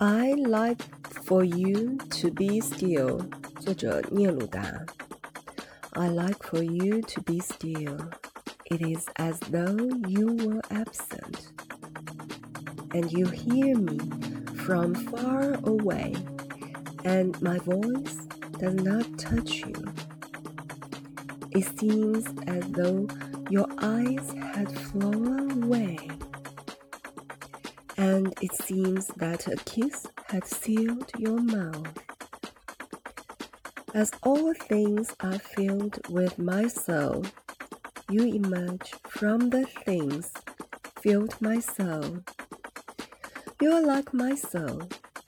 I like for you to be still，作者聂鲁达。I like for you to be still. It is as though you were absent, and you hear me from far away, and my voice does not touch you. It seems as though your eyes had flown away, and it seems that a kiss had sealed your mouth. As all things are filled with my soul, you emerge from the things filled my soul. You are like my soul,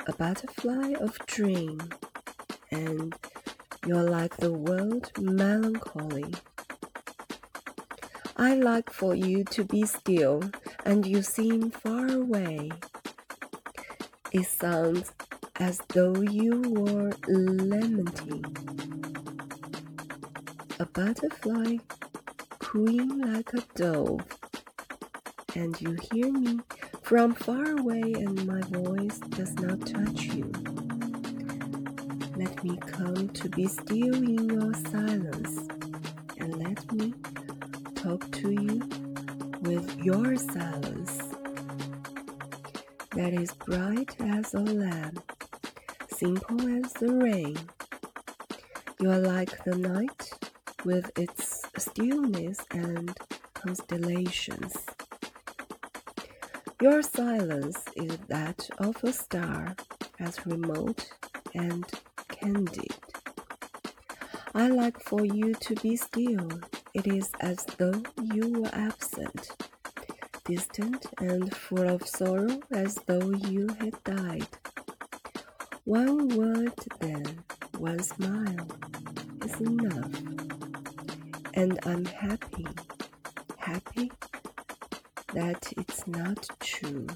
a butterfly of dream, and you're like the world melancholy. I like for you to be still, and you seem far away. It sounds as though you were lamenting. A butterfly cooing like a dove, and you hear me from far away, and my voice does not touch you. Let me come to be still in your silence, your silence that is bright as a lamp, simple as the rain. You are like the night with its stillness and constellations. Your silence is that of a star, as remote and candid. I like for you to be still. It is as though you were absent, distant and full of sorrow, as though you had died. One word, then, one smile is enough. And I'm happy, happy that it's not true.